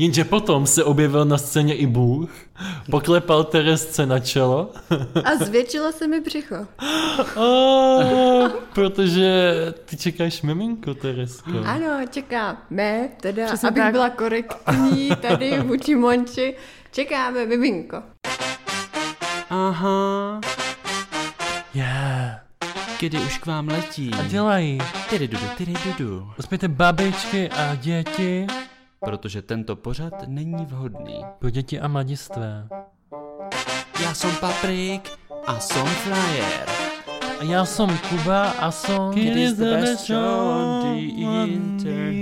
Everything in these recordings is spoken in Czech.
Jenže potom se objevil na scéně i Bůh, poklepal Teresce na čelo. A zvětšilo se mi břicho. A, protože ty čekáš miminko, Teresko. Ano, čekáme, teda, Přesně abych tak. byla korektní tady vůči Monči, čekáme miminko. Aha, Yeah. kdy už k vám letí. A dělají. Tyry dudu, tyry dudu. Uspějte babičky a děti. Protože tento pořad není vhodný. Pro děti a mladistvé. Já jsem Paprik a jsem Flyer. A já jsem Kuba a jsem... It is the best show on the internet.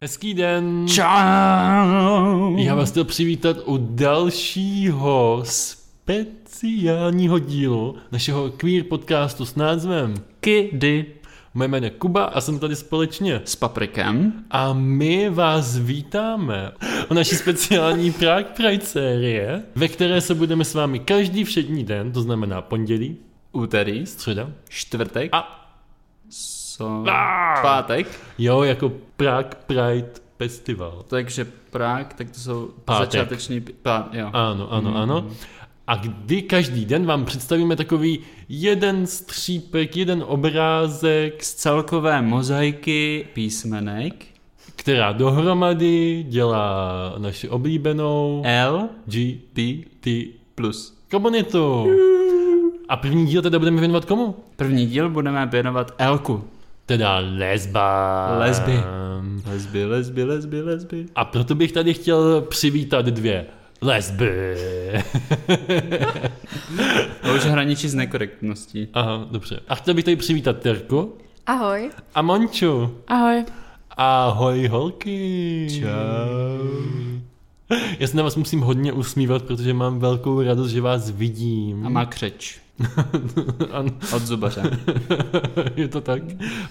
Hezký den. Čau. Já vás chtěl přivítat u dalšího speciálního dílu našeho queer podcastu s názvem Kdy Moje jméno je Kuba a jsem tady společně. s Paprikem. A my vás vítáme u naší speciální Prague Pride série, ve které se budeme s vámi každý všední den, to znamená pondělí, Úterý, středa čtvrtek a so... pátek. jo, jako Prague Pride Festival. Takže Prák, tak to jsou Pátek. začáteční... Pát, jo. Ano, ano, ano. A kdy každý den vám představíme takový jeden střípek, jeden obrázek, Z celkové mozaiky písmenek která dohromady dělá naši oblíbenou L, G, T, T plus. komunitu. A první díl teda budeme věnovat komu? První díl budeme věnovat Elku. Teda lesba. Lesby. Lesby, lesby, lesby, lesby. A proto bych tady chtěl přivítat dvě lesby. To už hraničí s nekorektností. Aha, dobře. A chtěl bych tady přivítat Terku Ahoj. a Monču. Ahoj. Ahoj holky. Čau. Já se na vás musím hodně usmívat, protože mám velkou radost, že vás vidím. A má křeč. Ano. Od zubaře. Je to tak?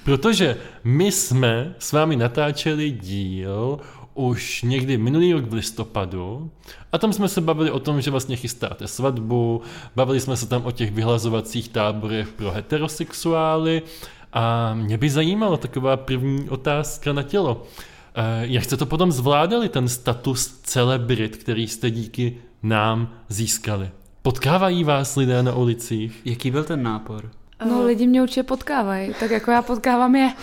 Protože my jsme s vámi natáčeli díl už někdy minulý rok v listopadu a tam jsme se bavili o tom, že vlastně chystáte svatbu, bavili jsme se tam o těch vyhlazovacích táborech pro heterosexuály a mě by zajímala taková první otázka na tělo. Eh, Jak jste to potom zvládali, ten status celebrit, který jste díky nám získali? Potkávají vás lidé na ulicích? Jaký byl ten nápor? No lidi mě určitě potkávají, tak jako já potkávám je.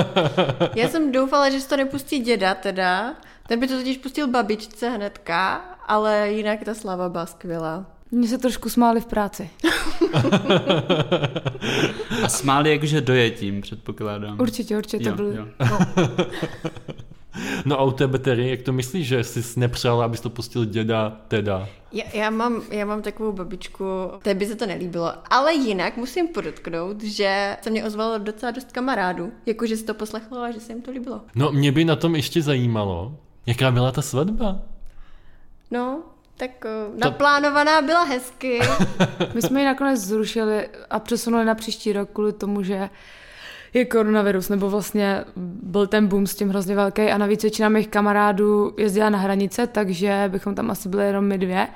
Já jsem doufala, že se to nepustí děda teda, ten by to totiž pustil babičce hnedka, ale jinak ta slava byla skvělá. Mně se trošku smáli v práci. A smáli jakože dojetím, předpokládám. Určitě, určitě to jo, byly. No a u tebe, Terry, jak to myslíš, že jsi nepřála, abys to pustil děda, teda? Já, já, mám, já mám takovou babičku, té by se to nelíbilo, ale jinak musím podotknout, že se mě ozvalo docela dost kamarádů, jakože si to poslechlo a že se jim to líbilo. No, mě by na tom ještě zajímalo, jaká byla ta svatba? No, tak uh, naplánovaná byla hezky. My jsme ji nakonec zrušili a přesunuli na příští rok kvůli tomu, že je koronavirus, nebo vlastně byl ten boom s tím hrozně velký a navíc většina mých kamarádů jezdila na hranice, takže bychom tam asi byli jenom my dvě.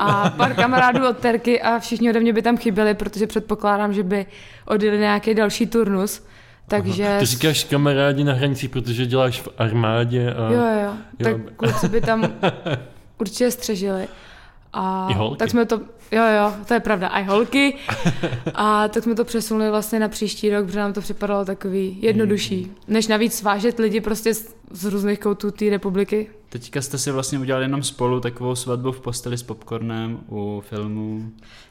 A pár kamarádů od Terky a všichni ode mě by tam chyběli, protože předpokládám, že by odjeli nějaký další turnus. Takže... Ty říkáš kamarádi na hranicích, protože děláš v armádě a... Jo, jo, jo. Tak kluci by tam určitě střežili. A tak jsme to, jo, jo, to je pravda, i holky. A tak jsme to přesunuli vlastně na příští rok, protože nám to připadalo takový jednodušší, než navíc svážet lidi prostě z, z různých koutů té republiky. Teďka jste si vlastně udělali jenom spolu takovou svatbu v posteli s popcornem u filmu.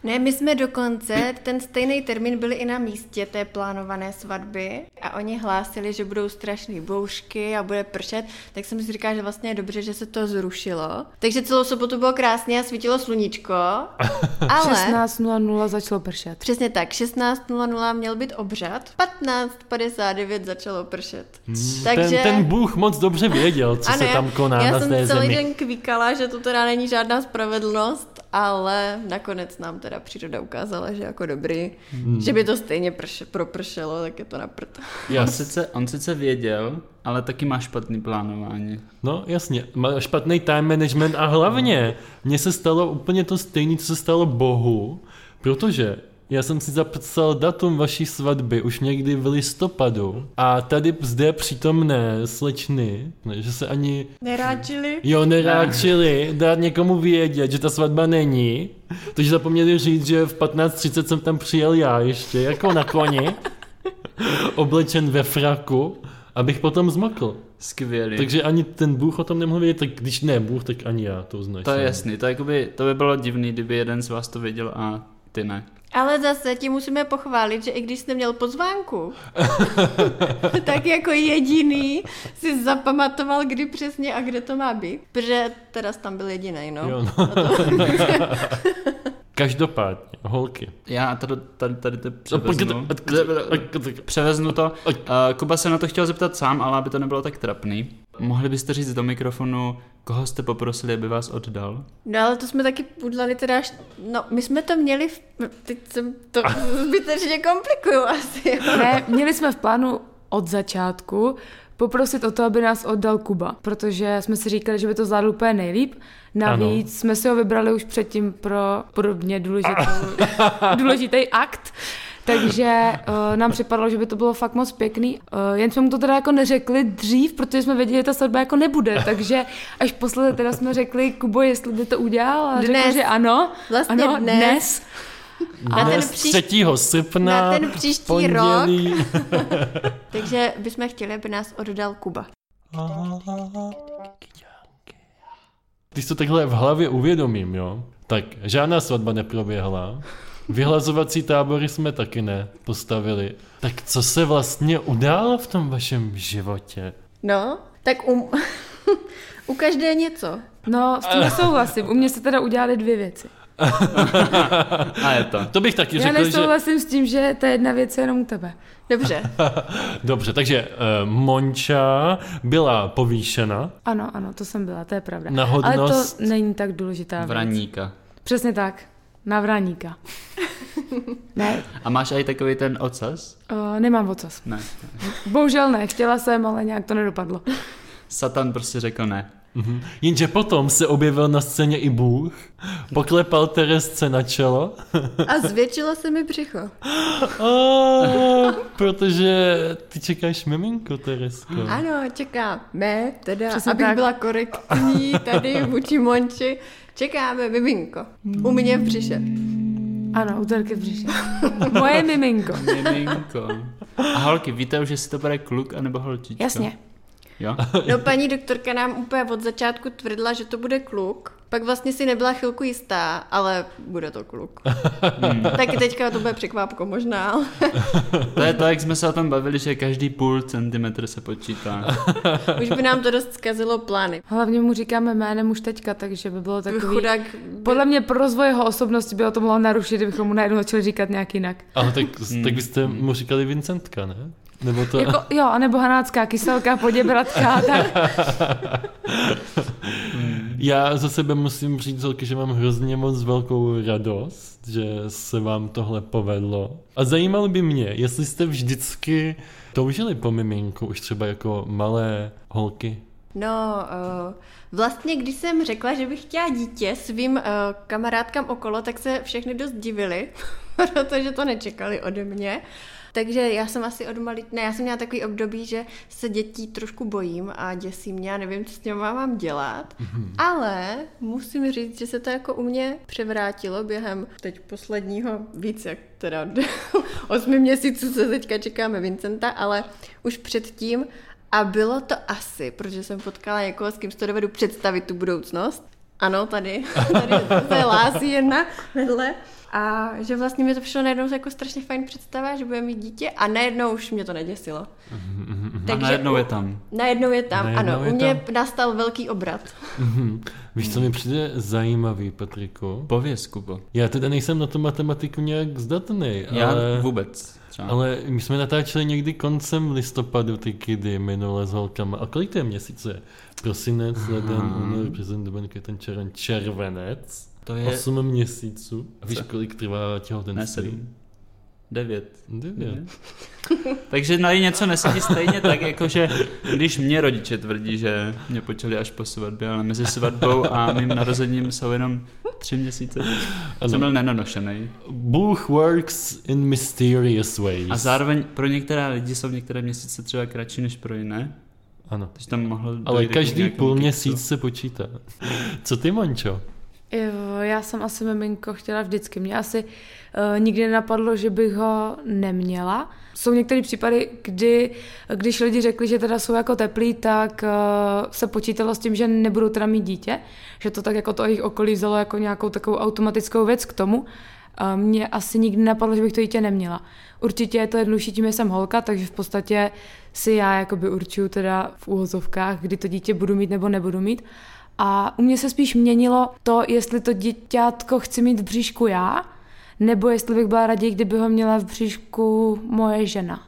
Ne, my jsme dokonce, ten stejný termín byli i na místě té plánované svatby a oni hlásili, že budou strašné bouřky a bude pršet, tak jsem si říkala, že vlastně je dobře, že se to zrušilo. Takže celou sobotu bylo krásně a svítilo sluníčko, ale... 16.00 začalo pršet. Přesně tak, 16.00 měl být obřad, 15.59 začalo pršet. Takže... Ten, ten Bůh moc dobře věděl, co se já- tam koná já na jsem celý zemi. den kvíkala, že to teda není žádná spravedlnost, ale nakonec nám teda příroda ukázala, že jako dobrý, hmm. že by to stejně prš, propršelo, tak je to na prd. Já On sice, on sice věděl, ale taky má špatný plánování. No jasně, má špatný time management a hlavně mně se stalo úplně to stejné, co se stalo Bohu, protože Já jsem si zapsal datum vaší svatby už někdy v listopadu a tady zde přítomné slečny, že se ani Neráčili? jo, neráčili dát někomu vědět, že ta svatba není, takže zapomněli říct, že v 15.30 jsem tam přijel já ještě, jako na koni, oblečen ve fraku, abych potom zmokl. Skvělý. Takže ani ten Bůh o tom nemohl vědět, tak když ne Bůh, tak ani já to označím. To je jasný, to, jakoby, to by bylo divný, kdyby jeden z vás to věděl a ty ne. Ale zase ti musíme pochválit, že i když jsi měl pozvánku, tak jako jediný si zapamatoval, kdy přesně a kde to má být. Protože teda jsi tam byl jediný, no. Jo, no. Každopádně, holky. Já tady, tady, tady to No, převeznu. Převeznu to. Uh, Kuba se na to chtěl zeptat sám, ale aby to nebylo tak trapný. Mohli byste říct do mikrofonu, koho jste poprosili, aby vás oddal? No ale to jsme taky udělali teda, až... no my jsme to měli, v... teď jsem to zbytečně komplikuju asi. Ne, měli jsme v plánu od začátku poprosit o to, aby nás oddal Kuba, protože jsme si říkali, že by to zvládl úplně nejlíp. Navíc ano. jsme si ho vybrali už předtím pro podobně důležitou, důležitý akt. Takže uh, nám připadalo, že by to bylo fakt moc pěkný. Uh, jen jsme mu to teda jako neřekli dřív, protože jsme věděli, že ta svatba jako nebude. Takže až posledně teda jsme řekli, Kubo, jestli by to udělal. A řekl, Dnes. že ano. Vlastně ano, dnes. dnes. Na ten příš- 3. srpna, na ten příští pondělí. Takže bychom chtěli, aby nás oddal Kuba. Když to takhle v hlavě uvědomím, jo, tak žádná svatba neproběhla, vyhlazovací tábory jsme taky nepostavili. Tak co se vlastně událo v tom vašem životě? No, tak um... u každé něco. No, s tím nesouhlasím. U mě se teda udělali dvě věci. A je to. To bych taky Já řekl, že... nesouhlasím s tím, že ta jedna věc je jenom u tebe. Dobře. Dobře, takže uh, Monča byla povýšena Ano, ano, to jsem byla, to je pravda. na Ale hodnost... to není tak důležitá věc. Vraníka. Přesně tak. Na vraníka. ne, A máš i takový ten ocas? uh, nemám ocas. Ne. Bohužel ne, chtěla jsem, ale nějak to nedopadlo. Satan prostě řekl ne. Mhm. Jenže potom se objevil na scéně i Bůh, poklepal Teresce na čelo, A zvětšilo se mi břicho. a, protože ty čekáš miminko, Teresko. Ano, čekáme, teda, Přesně abych tak. byla korektní tady vůči Monči, čekáme miminko. U mě v břiše. Ano, úterky v břiše. Moje miminko. Miminko. A holky, víte už, jestli to bude kluk anebo holčička? Jasně. Jo? No paní doktorka nám úplně od začátku tvrdila, že to bude kluk. Pak vlastně si nebyla chvilku jistá, ale bude to kluk. Taky teďka to bude překvápko možná. To je to, jak jsme se o tom bavili, že každý půl centimetr se počítá. Už by nám to dost zkazilo plány. Hlavně mu říkáme jménem už teďka, takže by bylo takový... Chudák. Podle mě pro rozvoj jeho osobnosti by to mohlo narušit, kdybychom mu najednou začali říkat nějak jinak. Ale tak, tak byste mu říkali Vincentka, ne? Nebo to... Jako, jo, anebo hanácká kyselka, poděbratka, tak. Já za sebe musím říct, holky, že mám hrozně moc velkou radost, že se vám tohle povedlo. A zajímalo by mě, jestli jste vždycky toužili po miminku, už třeba jako malé holky. No, uh, vlastně když jsem řekla, že bych chtěla dítě svým uh, kamarádkám okolo, tak se všechny dost divili, protože to nečekali ode mě. Takže já jsem asi od malý... Ne, já jsem měla takový období, že se dětí trošku bojím a děsí mě a nevím, co s těma mám dělat. Ale musím říct, že se to jako u mě převrátilo během teď posledního víc jak teda osmi měsíců se teďka čekáme Vincenta, ale už předtím a bylo to asi, protože jsem potkala někoho, s kým si to dovedu představit tu budoucnost. Ano, tady, tady to je lásí jedna vedle. A že vlastně mi to přišlo najednou jako strašně fajn představa, že bude mít dítě a najednou už mě to neděsilo. A najednou je tam. Najednou je tam, Najednou ano. je U mě tam. nastal velký obrat. Mhm. Víš, co mi přijde zajímavý, Patriku? Pověz, Kubo. Já teda nejsem na tu matematiku nějak zdatný, Já ale... vůbec třeba. Ale my jsme natáčeli někdy koncem listopadu ty kidy minule s holkama. A kolik to je měsíce? Prosinec, hmm. leden, únor, březen, duben, ten červen, červenec. To je... 8 měsíců. A víš, kolik trvá těhotenství? Ne, 7. Devět. Devět. Takže na něco nesedí stejně tak, jako že když mě rodiče tvrdí, že mě počali až po svatbě, ale mezi svatbou a mým narozením jsou jenom tři měsíce Ano. jsem byl nenonošený. Bůh works in mysterious ways. A zároveň pro některé lidi jsou některé měsíce třeba kratší než pro jiné. Ano. Takže tam mohlo Ale k každý půl měsíc se počítá. Co ty, Mončo? Jo, já jsem asi miminko chtěla vždycky. Mě asi uh, nikdy nenapadlo, že bych ho neměla. Jsou některé případy, kdy, když lidi řekli, že teda jsou jako teplí, tak uh, se počítalo s tím, že nebudou teda mít dítě, že to tak jako to jejich okolí vzalo jako nějakou takovou automatickou věc k tomu. Uh, mě asi nikdy nenapadlo, že bych to dítě neměla. Určitě je to jednodušší tím, že jsem holka, takže v podstatě si já jakoby určuju teda v úhozovkách, kdy to dítě budu mít nebo nebudu mít. A u mě se spíš měnilo to, jestli to děťátko chci mít v bříšku já, nebo jestli bych byla raději, kdyby ho měla v bříšku moje žena.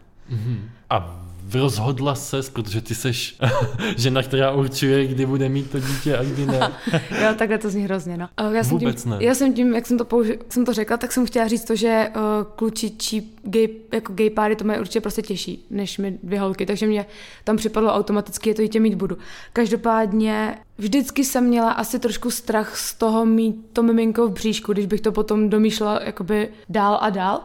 A rozhodla ses, protože ty seš žena, která určuje, kdy bude mít to dítě a kdy ne. Jo, takhle to zní hrozně, no. A Já jsem Vůbec tím, ne. Já jsem tím, jak jsem to, použi- jsem to řekla, tak jsem chtěla říct to, že uh, klučičí gay, jako gay páry to mají určitě prostě těžší, než my dvě holky, takže mě tam připadlo automaticky, že to dítě mít budu. Každopádně vždycky jsem měla asi trošku strach z toho mít to miminko v bříšku, když bych to potom domýšlela jakoby dál a dál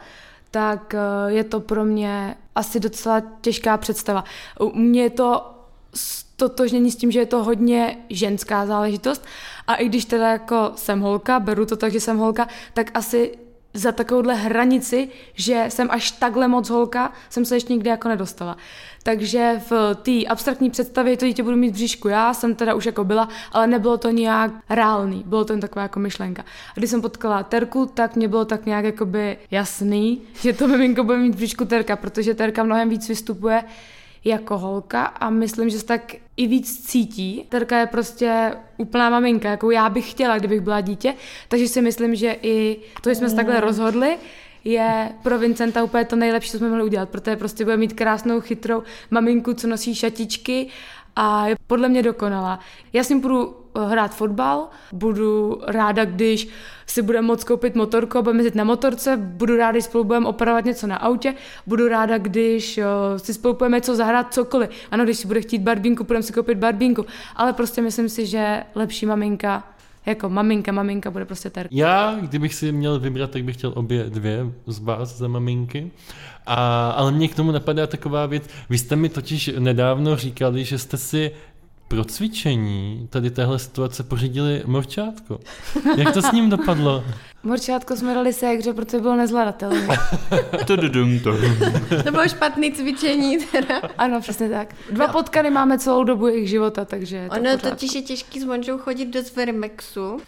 tak eh, je to pro mě asi docela těžká představa. U mě je to stotožnění s tím, že je to hodně ženská záležitost a i když teda jako jsem holka, beru to tak, že jsem holka, tak asi za takovouhle hranici, že jsem až takhle moc holka, jsem se ještě nikdy jako nedostala. Takže v té abstraktní představě to dítě budu mít v bříšku já, jsem teda už jako byla, ale nebylo to nějak reálný, bylo to jen taková jako myšlenka. A když jsem potkala Terku, tak mě bylo tak nějak jakoby jasný, že to miminko bude mít v bříšku Terka, protože Terka mnohem víc vystupuje jako holka a myslím, že se tak i víc cítí. Terka je prostě úplná maminka, jakou já bych chtěla, kdybych byla dítě, takže si myslím, že i to, že jsme se takhle rozhodli, je pro Vincenta úplně to nejlepší, co jsme mohli udělat, protože prostě bude mít krásnou, chytrou maminku, co nosí šatičky a je podle mě dokonalá. Já s ním budu eh, hrát fotbal, budu ráda, když si budeme moct koupit motorku a budeme jezdit na motorce, budu ráda, když spolu budeme opravovat něco na autě, budu ráda, když jo, si spolu budeme něco zahrát, cokoliv. Ano, když si bude chtít barbínku, budeme si koupit barbínku, ale prostě myslím si, že lepší maminka, jako maminka, maminka bude prostě terka. Já, kdybych si měl vybrat, tak bych chtěl obě dvě z vás za maminky. A, ale mě k tomu napadá taková věc. Vy jste mi totiž nedávno říkali, že jste si pro cvičení tady téhle situace pořídili morčátko. Jak to s ním dopadlo? Morčátko jsme dali ségře, protože bylo nezvladatelné. Tudum. To bylo špatný cvičení teda. Ano, přesně tak. Dva potkany máme celou dobu jejich života, takže je to Ono pořádku. totiž je těžký s Monžou chodit do Zverimexu.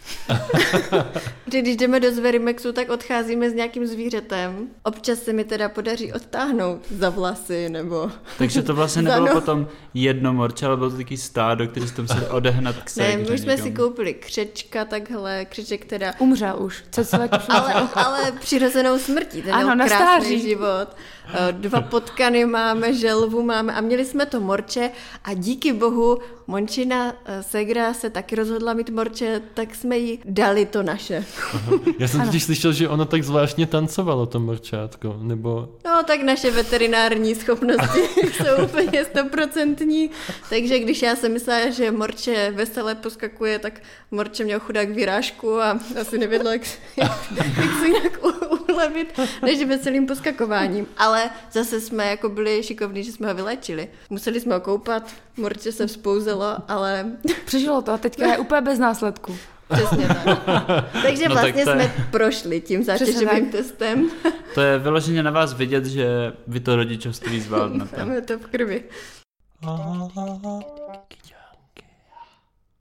Když jdeme do Zverimexu, tak odcházíme s nějakým zvířetem. Občas se mi teda podaří odtáhnout za vlasy, nebo... Takže to vlastně nebylo no- potom jedno morče, ale bylo to takový stádo, který jste museli odehnat k Ne, ségře my už jsme někam. si koupili křečka takhle, křeček teda Umřel už. Cecilek už ale, ale přirozenou smrtí, ten Ano, na krásný stáří. život. Eh, Dva potkany máme, želvu máme a měli jsme to morče a díky bohu Mončina eh, Segra se taky rozhodla mít morče, tak jsme jí dali to naše. Já jsem totiž slyšel, že ono tak zvláštně tancovalo, to morčátko, nebo... No tak naše veterinární schopnosti jsou úplně stoprocentní, takže když já jsem myslela, že morče veselé poskakuje, tak morče měl chudák vyrážku a asi nevěděl, jak, jak, jak se jinak u- ulevit, než veselým poskakováním. Ale zase jsme jako byli šikovní, že jsme ho vylečili. Museli jsme ho koupat, morče se vzpouzelo, ale Přežilo to a teďka je úplně bez následků. přesně tak. Takže No tak vlastně to je- jsme prošli tím zátěžovým tak. testem. To je vyloženě na vás vidět, že vy to rodičovství zvládnete. Máme to v krvi.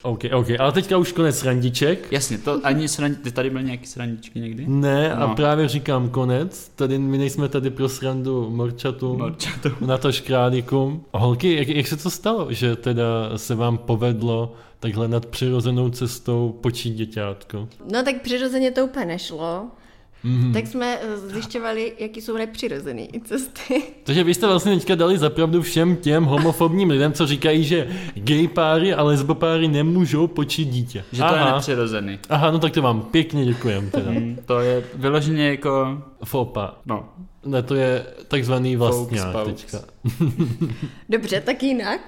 OK, OK, ale teďka už konec randiček. Jasně, to ani srandi, ty tady byly nějaký srandičky někdy? Ne, a No. právě říkám konec. Tady my nejsme tady pro srandu morčatům. Morčato. Na to škrálíkům. Holky, jak, jak se to stalo, že teda se vám povedlo takhle nad přirozenou cestou počít děťátko? No tak přirozeně to úplně nešlo. Mhm. Tak jsme eh, zjišťovali, jaký jsou nepřirozené cesty. Takže vy jste vlastně teďka dali zapravdu všem těm homofobním lidem, co říkají, že gay páry a lesbopáry nemůžou počít dítě. Že to Aha. je nepřirozený. Aha, no tak to vám pěkně děkujem teda. Hmm, to je vyloženě jako, Fopa. no, Ne, to je takzvaný vlastňák teďka. Dobře, tak jinak.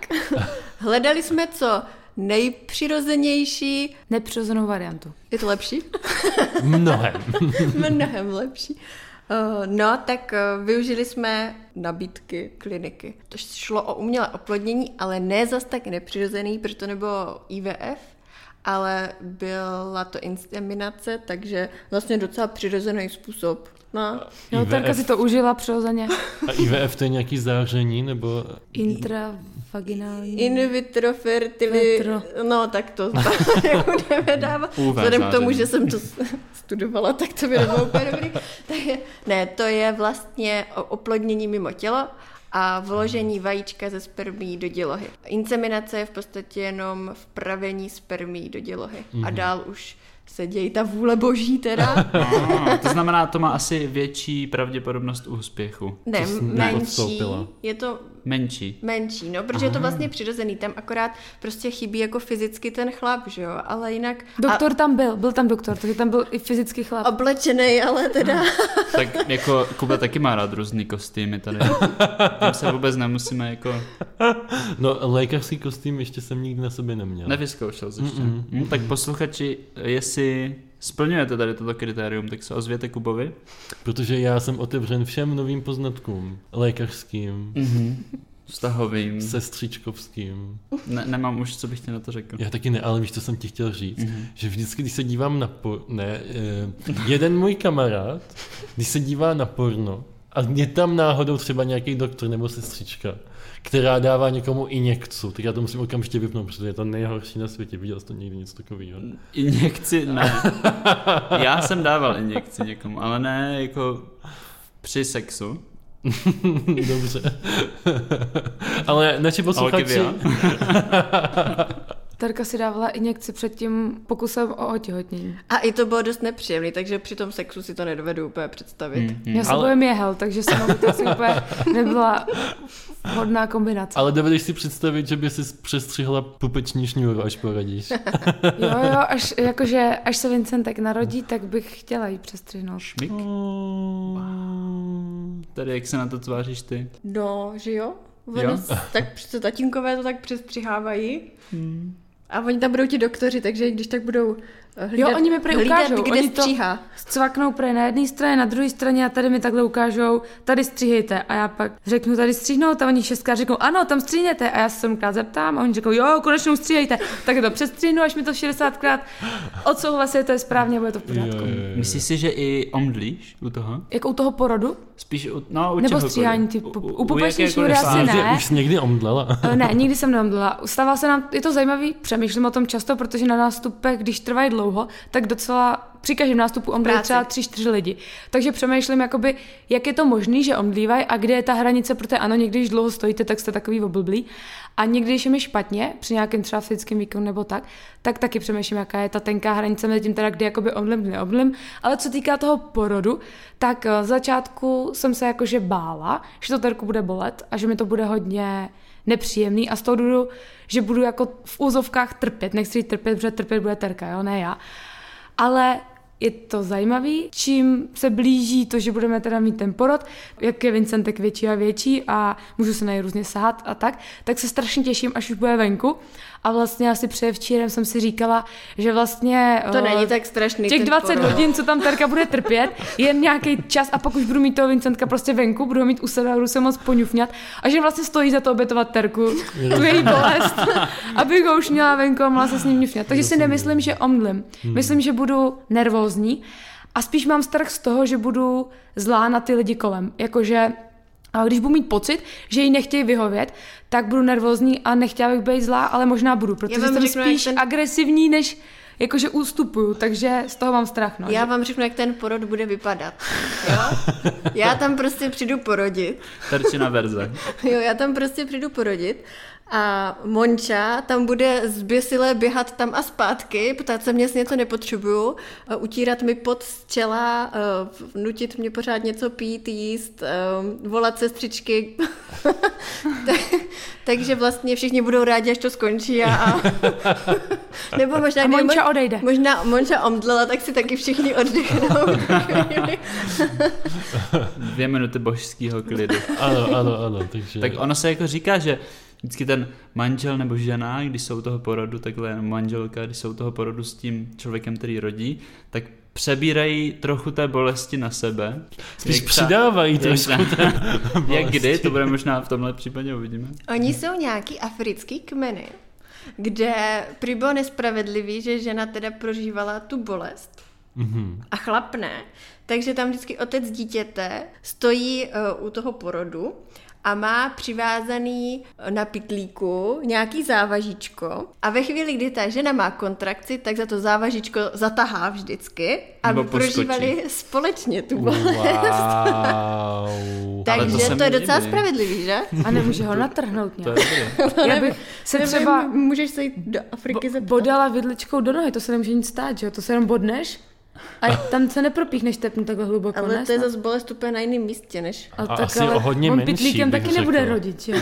Hledali jsme, co nejpřirozenější. Nepřirozenou variantu. Je to lepší? Mnohem. Mnohem lepší. Uh, no, tak uh, využili jsme nabídky kliniky. To šlo o umělé oplodnění, ale ne zas tak nepřirozený, protože to nebylo IVF, ale byla to inseminace, takže vlastně docela přirozený způsob. No. Jo, Terka si to užila přirozeně. A IVF to je nějaký záření, nebo... Intravaginální. In vitro fertili... Vitro. No, tak to dávat. UV Vzhledem k tomu, že jsem to studovala, tak to by nebylo úplně dobrý. Tak je, ne, to je vlastně oplodnění mimo tělo a vložení vajíčka ze spermí do dělohy. Inseminace je v podstatě jenom vpravení spermí do dělohy. A dál už se dějí ta vůle boží teda. Ah, to znamená, to má asi větší pravděpodobnost úspěchu. Ne, menší. neodstoupila. Je to Menší. menší, no, protože je to vlastně přirozený, tam akorát prostě chybí jako fyzicky ten chlap, že jo, ale jinak... Doktor tam byl, byl tam doktor, takže tam byl i fyzický chlap. A oblečený, ale teda... Tak jako Kuba taky má rád různý kostýmy tady. Tím se vůbec nemusíme jako... No, lékařský kostým ještě jsem nikdy na sobě neměl. Nevyzkoušel jsi ještě. Mm-mm. Hm, tak posluchači, jestli splňujete tady toto kritérium, tak se ozvěte Kubovi. Protože já jsem otevřen všem novým poznatkům. Lékařským, Mm-hmm. Vztahovým. sestřičkovským. Ne, nemám už, co bych ti na to řekl. Já taky ne, ale víš, co jsem ti chtěl říct? Mhm. Že vždycky, když se dívám na por... Ne, eh, jeden můj kamarád, když se dívá na porno a je tam náhodou třeba nějaký doktor nebo sestřička, která dává někomu injekci, tak já to musím okamžitě vypnout, protože je to nejhorší na světě. Viděl jsi to někdy něco takového? Injekci ne. Já jsem dával injekci někomu, ale ne jako při sexu. Dobře. ale naši posluchači... Terka si dávala injekci před tím pokusem o otěhotnění. A i to bylo dost nepříjemný, takže při tom sexu si to nedovedu úplně představit. Mm, mm. Já se Ale- bojím jehel, takže se to asi úplně nebyla vhodná kombinace. Ale dovedeš si představit, že by si přestřihla pupeční šňůru, až poradíš. Jo, jo, až, jakože, až se Vincentek narodí, tak bych chtěla jí přestřihnout. Šmik. Tady jak se na to tváříš ty? No, že jo? Jo? Tak přece tatínkové to tak přestřihávají. A oni tam budou ti doktoři, takže když tak budou eh, hlídat, Jo, oni mi prý hlídat, ukážou, kde oni to- stříhá. Cvaknou pre na jedné straně, na druhé straně a tady mi takhle ukážou, tady stříhejte. A já pak řeknu tady stříhnout a oni šestkrát řeknou, ano, tam stříhněte. A já se sedmkrát zeptám a oni řeknou, jo, konečně stříhejte. Tak to přestříhnu, až mi to 60krát odsouhlasí, to je správně, bude to v pořádku. Jo, jo, jo. Myslíš si, že i omdlíš u toho? Jako u toho porodu? Spíš u, no, u Nebo stříhání typu- u pupeční jakékoliv šňůry asi fáze. ne. Že už někdy omdlela. Eh, Ne, nikdy jsem neomdlela. Stává se nám, je to zajímavý, přemýšlím o tom často, protože na nástupech, když trvají dlouho, tak docela při každém nástupu omdlejí Práci. třeba tři, čtyři lidi. Takže přemýšlím, jakoby, jak je to možné, že omdlívají a kde je ta hranice, protože ano, někdy, když dlouho stojíte, tak jste takový oblblí. A někdy, když je mi špatně, při nějakém třeba fyzickém výkonu nebo tak, tak taky přemýšlím, jaká je ta tenká hranice mezi tím, teda, kdy jakoby omdlím, neomdlím. Ale co týká toho porodu, tak eh, z začátku jsem se jakože bála, že to terku bude bolet a že mi to bude hodně nepříjemný a z toho důvodu, že budu jako v úzovkách trpět. Nechci trpět, protože trpět bude terka, jo, ne já. Ale je to zajímavý, čím se blíží to, že budeme teda mít ten porod, jak je Vincentek větší a větší a můžu se na něj různě sahat a tak, tak se strašně těším, až už bude venku. A vlastně asi předevčírem jsem si říkala, že vlastně... To eh, není tak strašný. Těch ten 20 porod. hodin, co tam Terka bude trpět, je nějaký čas a pak už budu mít toho Vincentka prostě venku, budu ho mít u sebe a budu se moc poňufňat a že vlastně stojí za to obětovat Terku, tu její bolest, abych ho už měla venku a mohla se s ním ňufňat. Takže si nemyslím, že omdlím. Myslím, že budu nervózní a spíš mám strach z toho, že budu zlá na ty lidi kolem. Jakože a když budu mít pocit, že jí nechtějí vyhovět, tak budu nervózní a nechtěla bych být zlá, ale možná budu, protože jsem řeknu, spíš ten- agresivní, než jakože ústupuju, takže z toho mám strach. No, Já že- vám řeknu, jak ten porod bude vypadat. Jo? Já tam prostě přijdu porodit. Terčina verze. Jo, já tam prostě přijdu porodit a Monča tam bude zběsilé běhat tam a zpátky, ptát se mě, jestli něco nepotřebuju, utírat mi pod z čela, eh, nutit mě pořád něco pít, jíst, eh, volat sestřičky. Tak- Takže vlastně všichni budou rádi, až to skončí a, a nebo možná, A Monča Mon- odejde. Možná Monča omdlela, tak si taky všichni oddechnou. Dvě minuty božského klidu. Ano, ano, ano. Takže... Tak ono se jako říká, že vždycky ten manžel nebo žena, když jsou toho porodu, takhle manželka, když jsou toho porodu s tím člověkem, který rodí, tak přebírají trochu té bolesti na sebe. Spíš jak přidávají ta, trošku té Jak kdy, to bude možná v tomhle případě uvidíme. Oni jsou nějaký africký kmeny, kde prý bylo nespravedlivý, že žena teda prožívala tu bolest mm-hmm. a chlap ne. Takže tam vždycky otec dítěte stojí uh, u toho porodu a má přivázaný na pitlíku nějaký závažičko a ve chvíli, kdy ta žena má kontrakci, tak za to závažičko zatahá vždycky, aby prožívali společně tu bolest. Wow. Takže to, to je docela líbí. spravedlivý, že? A nemůže ho natrhnout nějak. Já bych se třeba... Můžeš se jít do Afriky zeptat. Bodala vidličkou do nohy, to se nemůže nic stát, že jo? To se jenom bodneš a tam se nepropíchneš tepnu takhle hluboko, Ale ne? to je zase bolest úplně na jiném místě, než... A, a tak, asi ale o hodně on menší, pitlíkem taky řekl. nebude rodit, jo.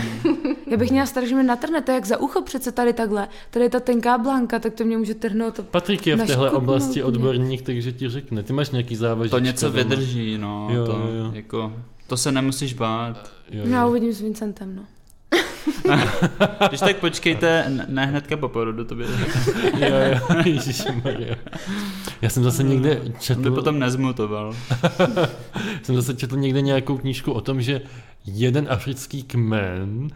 Já bych měla strach, že mi natrhne, to je jak za ucho přece tady takhle. Tady je ta tenká blanka, tak to mě může trhnout. Patrik je v téhle oblasti odborník, takže ti řekne. Ty máš nějaký závažička. To něco vydrží, no. Jo, to, jo. Jako, to se nemusíš bát. Jo, jo. Já uvidím s Vincentem, no. Když tak počkejte, ne hnedka po porodu, to by... jo, jo, Ježišmarja. Já jsem zase někde četl... On by potom nezmutoval. jsem zase četl někde nějakou knížku o tom, že jeden africký kmen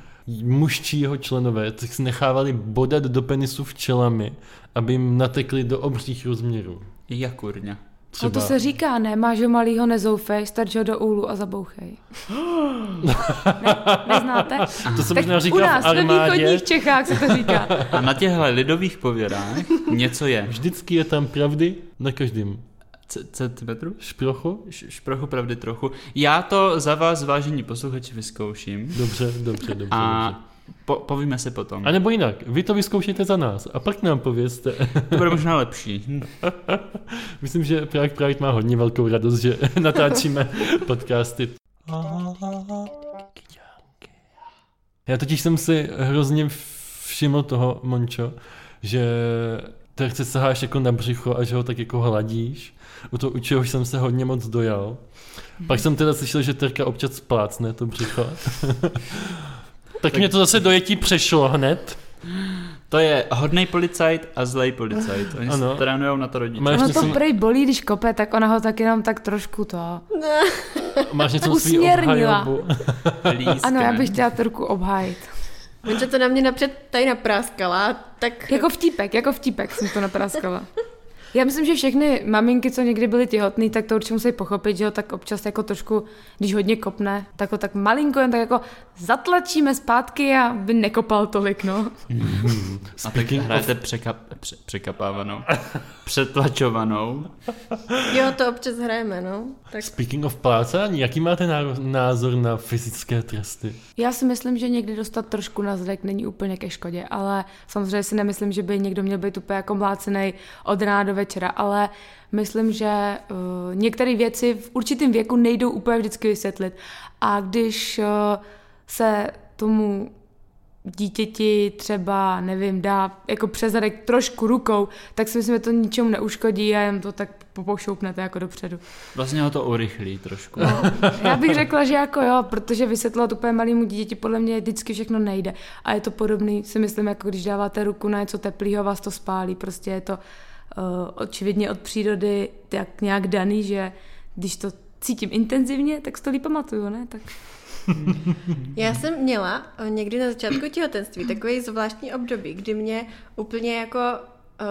mužčí jeho členové tak si nechávali bodat do penisu včelami, aby jim natekli do obřích rozměrů. Jak kurňa. Třeba... No to se říká, ne, máš ho malýho, nezoufej, strč ho do úlu a zabouchej. ne, neznáte? To se možná říká u nás, v armádě. ve východních Čechách se to říká. A na těchto lidových povědách něco je. Vždycky je tam pravdy na každém centimetru? Šprochu? Šprochu pravdy trochu. Já to za vás, vážení posluchači, vyzkouším. Dobře, dobře, dobře. A dobře. Po, povíme si potom. A nebo jinak, vy to vyzkoušejte za nás a pak nám povězte. To bude možná lepší. Myslím, že Prague Pride má hodně velkou radost, že natáčíme podcasty. Já totiž jsem si hrozně všiml toho, Mončo, že chce saháš jako na břicho a že ho tak jako hladíš. U toho, u čehož jsem se hodně moc dojal. Pak jsem teda slyšel, že Terka občas splácne to břicho. Tak, tak mě to zase dojetí přešlo hned. To je hodný policajt a zlej policajt. Oni ano. se trénujou na to rodiče. Máš ono to něco... prej bolí, když kope, tak ona ho tak jenom tak trošku to... Ne. Máš něco Usměrnila. ano, já bych chtěla Terku obhájit. Monča to na mě napřed tady napráskala, tak... Jako vtípek, jako vtípek jsem to napráskala. Já myslím, že všechny maminky, co někdy byly těhotné, tak to určitě musí pochopit, že ho tak občas jako trošku, když hodně kopne, tak ho tak malinko jen tak jako zatlačíme zpátky a by nekopal tolik, no. a tak hrajete překap, pře, překapávanou, přetlačovanou. Jo, to občas hrajeme, no. Tak... Speaking of plácání, jaký máte názor na fyzické tresty? Já si myslím, že někdy dostat trošku na zadek není úplně ke škodě, ale samozřejmě si nemyslím, že by někdo měl být úplně jako mlácený od rána do večera, ale myslím, že uh, některé věci v určitém věku nejdou úplně vždycky vysvětlit. A když uh, se tomu dítěti třeba, nevím, dá jako přezadek trošku rukou, tak si myslím, že to ničemu neuškodí a jen to tak popošoupnete jako dopředu. Vlastně ho to urychlí trošku. No, já bych řekla, že jako jo, protože vysvětlovat úplně malému dítěti podle mě vždycky všechno nejde. A je to podobný, si myslím, jako když dáváte ruku na něco teplého, vás to spálí. Prostě je to očividně od přírody tak nějak daný, že když to cítím intenzivně, tak to líp pamatuju, ne? Tak... Já jsem měla eh, někdy na začátku těhotenství takový zvláštní období, kdy mě úplně jako uh,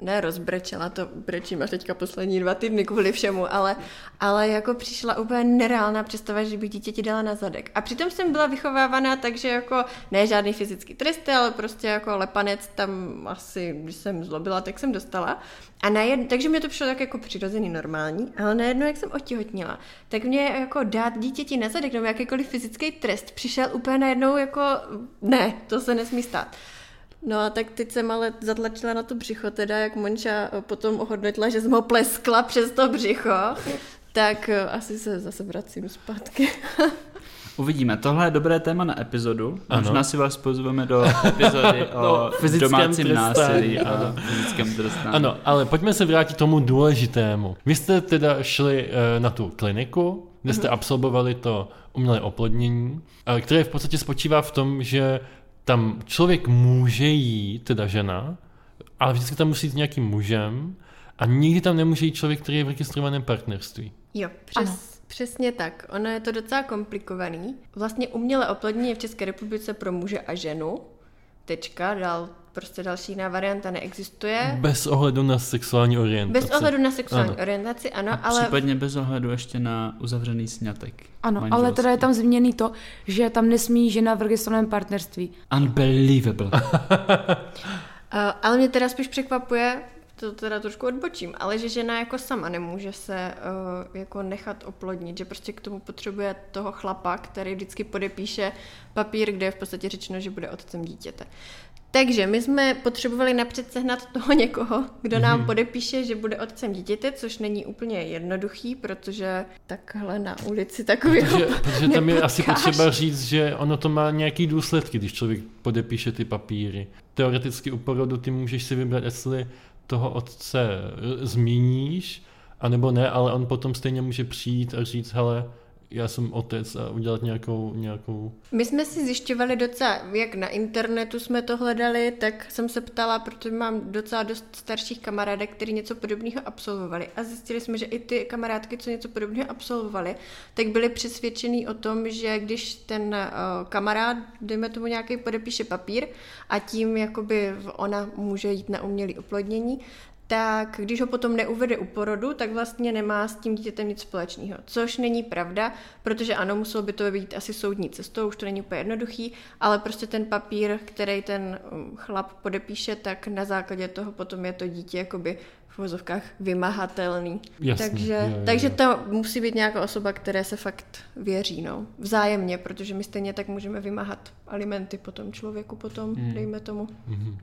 ne rozbrečela, to brečím až teďka poslední dva týdny kvůli všemu, ale, ale jako přišla úplně nereálná představa, že bych dítěti dala na zadek. A přitom jsem byla vychovávaná takže jako ne žádný fyzický tresty, ale prostě jako lepanec tam asi, když jsem zlobila, tak jsem dostala. A najed, takže mi to přišlo tak jako přirozený, normální, ale najednou, jak jsem otěhotnila, tak mě jako dát dítěti na zadek nebo jakýkoliv fyzický trest přišel úplně najednou jako ne, to se nesmí stát. No a tak teď jsem ale zatlačila na to břicho, teda jak Monča potom ohodnotila, že jsem ho pleskla přes to břicho, tak eh, asi se zase vracím zpátky. Uvidíme. Tohle je dobré téma na epizodu. Ano. Možná si vás pozveme do epizody o no, domácím násilí a fyzickém trestání. Ano, ale pojďme se vrátit tomu důležitému. Vy jste teda šli uh, na tu kliniku, kde jste mhm. absolvovali to umělé oplodnění, uh, které v podstatě spočívá v tom, že tam člověk může jít, teda žena, ale vždycky tam musí jít s nějakým mužem a nikdy tam nemůže jít člověk, který je v registrovaném partnerství. Jo, přes, přesně tak. Ono je to docela komplikovaný. Vlastně umělé oplodnění je v České republice pro muže a ženu. Tečka, dál prostě další jiná varianta neexistuje. Bez ohledu na sexuální orientaci. Bez ohledu na sexuální ano. orientaci, ano, A ale případně bez ohledu ještě na uzavřený sňatek. Ano, ale manželství. teda je tam změněný to, že tam nesmí žena v registrovaném partnerství. Unbelievable. Uh, ale mě teda spíš překvapuje, to teda trošku odbočím, ale že žena jako sama nemůže se uh, jako nechat oplodnit, že prostě k tomu potřebuje toho chlapa, který vždycky podepíše papír, kde je v podstatě řečeno, že bude otcem dítěte. Takže my jsme potřebovali napřed sehnat toho někoho, kdo nám podepíše, že bude otcem dítěte, což není úplně jednoduchý, protože takhle na ulici takového Protože, protože tam je asi potřeba říct, že ono to má nějaký důsledky, když člověk podepíše ty papíry. Teoreticky u porodu ty můžeš si vybrat, jestli toho otce eh, zmíníš, anebo ne, ale on potom stejně může přijít a říct, hele, já jsem otec a udělat nějakou, nějakou My jsme si zjišťovali docela, jak na internetu jsme to hledali, tak jsem se ptala, protože mám docela dost starších kamarádek, kteří něco podobného absolvovali. A zjistili jsme, že i ty kamarádky, co něco podobného absolvovali, tak byly přesvědčený o tom, že když ten uh, kamarád, dejme tomu nějaký, podepíše papír a tím jakoby ona může jít na umělé oplodnění, tak když ho potom neuvede u porodu, tak vlastně nemá s tím dítětem nic společného. Což není pravda, protože ano, muselo by to být asi soudní cestou, už to není úplně jednoduchý, ale prostě ten papír, který ten um, chlap podepíše, tak na základě toho potom je to dítě jakoby v vozovkách vymahatelný. Jasně, takže, jo, jo, takže to musí být nějaká osoba, které se fakt věří, no. Vzájemně, protože my stejně tak můžeme vymáhat alimenty potom člověku potom, Hmm. dejme tomu.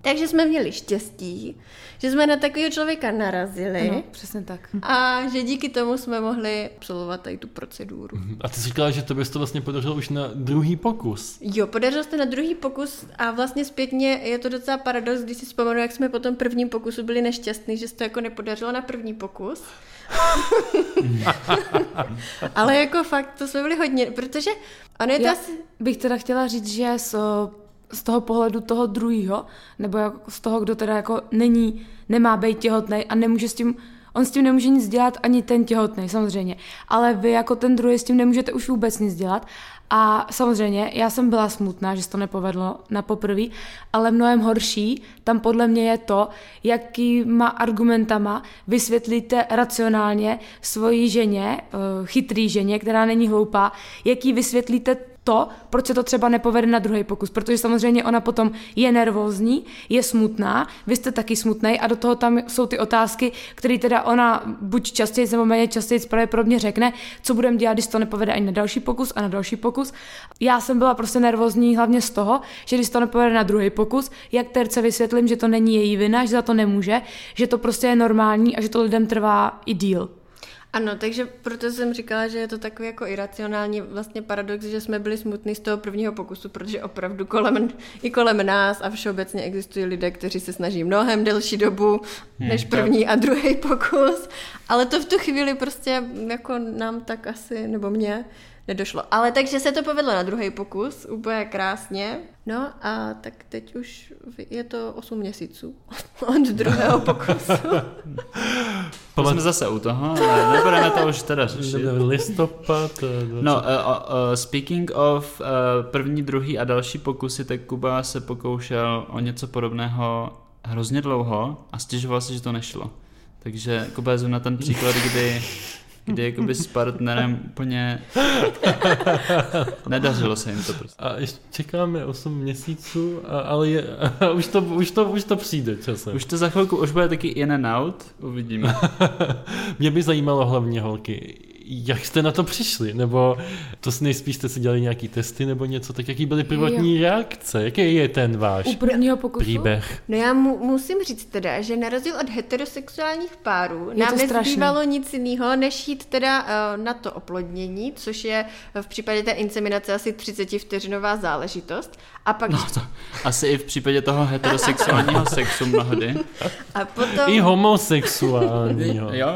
Takže jsme měli štěstí, že jsme na takového člověka narazili Ano, přesně tak. a že díky tomu jsme mohli absolvovat tady tu proceduru. A ty jsi říkala, že to bys to vlastně podařilo už na druhý pokus. Jo, podařilo se na druhý pokus a vlastně zpětně je to docela paradox, když si vzpomenu, jak jsme po tom prvním pokusu byli nešťastní, že to jako nepodařilo na první pokus. Ale jako fakt, to jsme byli hodně, protože ono je to Já asi... bych teda chtěla říct, že z, z toho pohledu toho druhého, nebo jako z toho, kdo teda jako není, nemá být těhotný a nemůže s tím, on s tím nemůže nic dělat, ani ten těhotný, samozřejmě. Ale vy jako ten druhý s tím nemůžete už vůbec nic dělat. A samozřejmě, já jsem byla smutná, že se to nepovedlo na poprví, ale mnohem horší tam podle mě je to, jakýma argumentama vysvětlíte racionálně svoji ženě, eh, chytrý ženě, která není hloupá, jaký vysvětlíte to, proč se to třeba nepovede na druhý pokus, protože samozřejmě ona potom je nervózní, je smutná, vy jste taky smutný a do toho tam jsou ty otázky, které teda ona buď častěji nebo méně častěji pravděpodobně řekne, co budeme dělat, když to nepovede ani na další pokus a na další pokus. Já jsem byla prostě nervózní hlavně z toho, že když to nepovede na druhý pokus, jak terce vysvětlím, že to není její vina, že za to nemůže, že to prostě je normální a že to lidem trvá i díl. Ano, takže proto jsem říkala, že je to takový jako iracionální vlastně paradox, že jsme byli smutní z toho prvního pokusu, protože opravdu kolem, i kolem nás a všeobecně existují lidé, kteří se snaží mnohem delší dobu než první a druhý pokus, ale to v tu chvíli prostě jako nám tak asi, nebo mě, nedošlo. Ale takže se to povedlo na druhý pokus, úplně krásně. No a tak teď už je to 8 měsíců od druhého pokusu. To jsme zase u toho, ale nebudeme to už teda řešit. Listopad. eh, 20. No, uh, uh, speaking of uh, první, druhý a další pokusy, tak Kuba se pokoušel o něco podobného hrozně dlouho a stěžoval si, že to nešlo. Takže Kuba je na ten příklad, kdy, kdy jakoby s partnerem úplně nedařilo se jim to prostě. A ještě čekáme 8 měsíců, a, ale je, a už, to, už, to, už to přijde časem. Už to za chvilku, už bude taky in and out, uvidíme. Mě by zajímalo hlavně holky, jak jste na to přišli? Nebo to si nejspíš jste si dělali nějaký testy nebo něco, tak jaký byly prvotní reakce? Jaký je ten váš U prvního pokusu? příběh? No já mu, musím říct teda, že na rozdíl od heterosexuálních párů Je nám nezbývalo nic jiného, než jít teda uh, na to oplodnění, což je v případě té inseminace asi 30 vteřinová záležitost. A pak No to asi i v případě toho heterosexuálního sexu mnohdy. a potom... I homosexuálního. Jo,